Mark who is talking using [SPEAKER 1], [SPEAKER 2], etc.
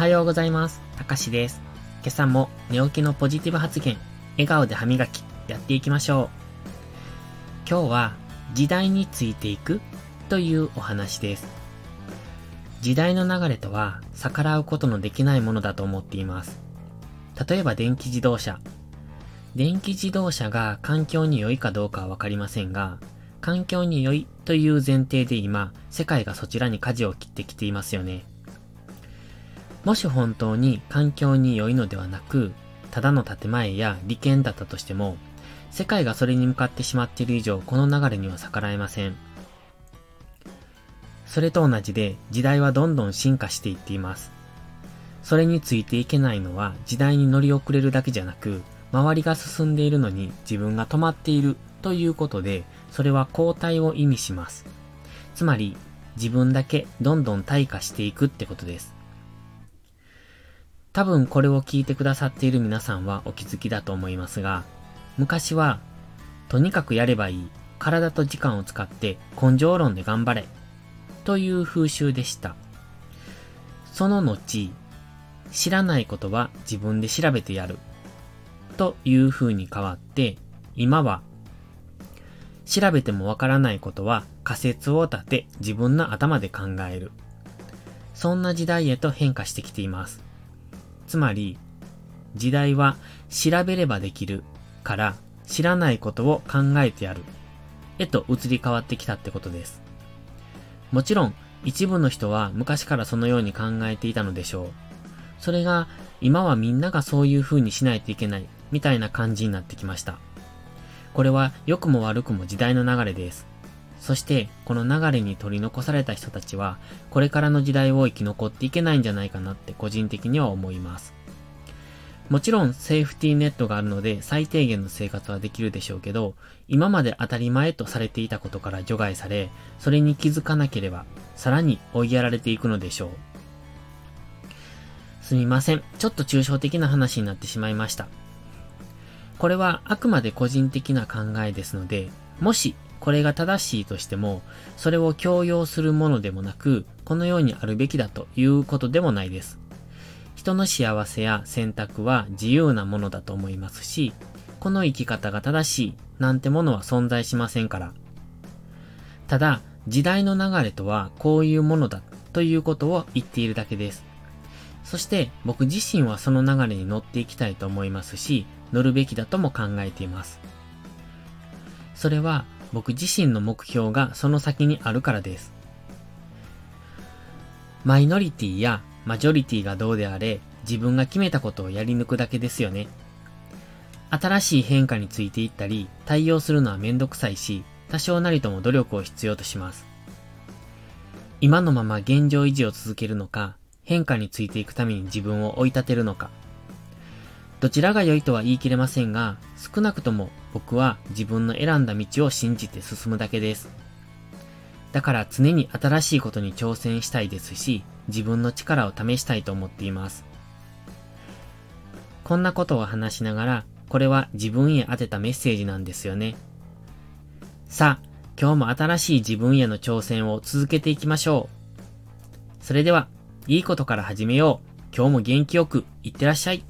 [SPEAKER 1] はようございます。たかしです。今朝も寝起きのポジティブ発言、笑顔で歯磨き、やっていきましょう。今日は時代についていくというお話です。時代の流れとは逆らうことのできないものだと思っています。例えば電気自動車。電気自動車が環境に良いかどうかはわかりませんが、環境に良いという前提で今、世界がそちらに舵を切ってきていますよね。もし本当に環境に良いのではなく、ただの建前や利権だったとしても、世界がそれに向かってしまっている以上、この流れには逆らえません。それと同じで、時代はどんどん進化していっています。それについていけないのは時代に乗り遅れるだけじゃなく、周りが進んでいるのに自分が止まっているということで、それは後退を意味します。つまり、自分だけどんどん退化していくってことです。多分これを聞いてくださっている皆さんはお気づきだと思いますが、昔は、とにかくやればいい、体と時間を使って根性論で頑張れ、という風習でした。その後、知らないことは自分で調べてやる、という風に変わって、今は、調べてもわからないことは仮説を立て自分の頭で考える。そんな時代へと変化してきています。つまり、時代は調べればできるから知らないことを考えてやるへと移り変わってきたってことです。もちろん一部の人は昔からそのように考えていたのでしょう。それが今はみんながそういう風にしないといけないみたいな感じになってきました。これは良くも悪くも時代の流れです。そして、この流れに取り残された人たちは、これからの時代を生き残っていけないんじゃないかなって個人的には思います。もちろんセーフティーネットがあるので最低限の生活はできるでしょうけど、今まで当たり前とされていたことから除外され、それに気づかなければ、さらに追いやられていくのでしょう。すみません。ちょっと抽象的な話になってしまいました。これはあくまで個人的な考えですので、もしこれが正しいとしても、それを強要するものでもなく、このようにあるべきだということでもないです。人の幸せや選択は自由なものだと思いますし、この生き方が正しいなんてものは存在しませんから。ただ、時代の流れとはこういうものだということを言っているだけです。そして僕自身はその流れに乗っていきたいと思いますし、乗るべきだとも考えています。それは僕自身の目標がその先にあるからです。マイノリティやマジョリティがどうであれ、自分が決めたことをやり抜くだけですよね。新しい変化についていったり、対応するのはめんどくさいし、多少なりとも努力を必要とします。今のまま現状維持を続けるのか、変化についていくために自分を追い立てるのか。どちらが良いとは言い切れませんが、少なくとも僕は自分の選んだ道を信じて進むだけです。だから常に新しいことに挑戦したいですし、自分の力を試したいと思っています。こんなことを話しながら、これは自分へ当てたメッセージなんですよね。さあ、今日も新しい自分への挑戦を続けていきましょう。それでは、いいことから始めよう。今日も元気よく、いってらっしゃい。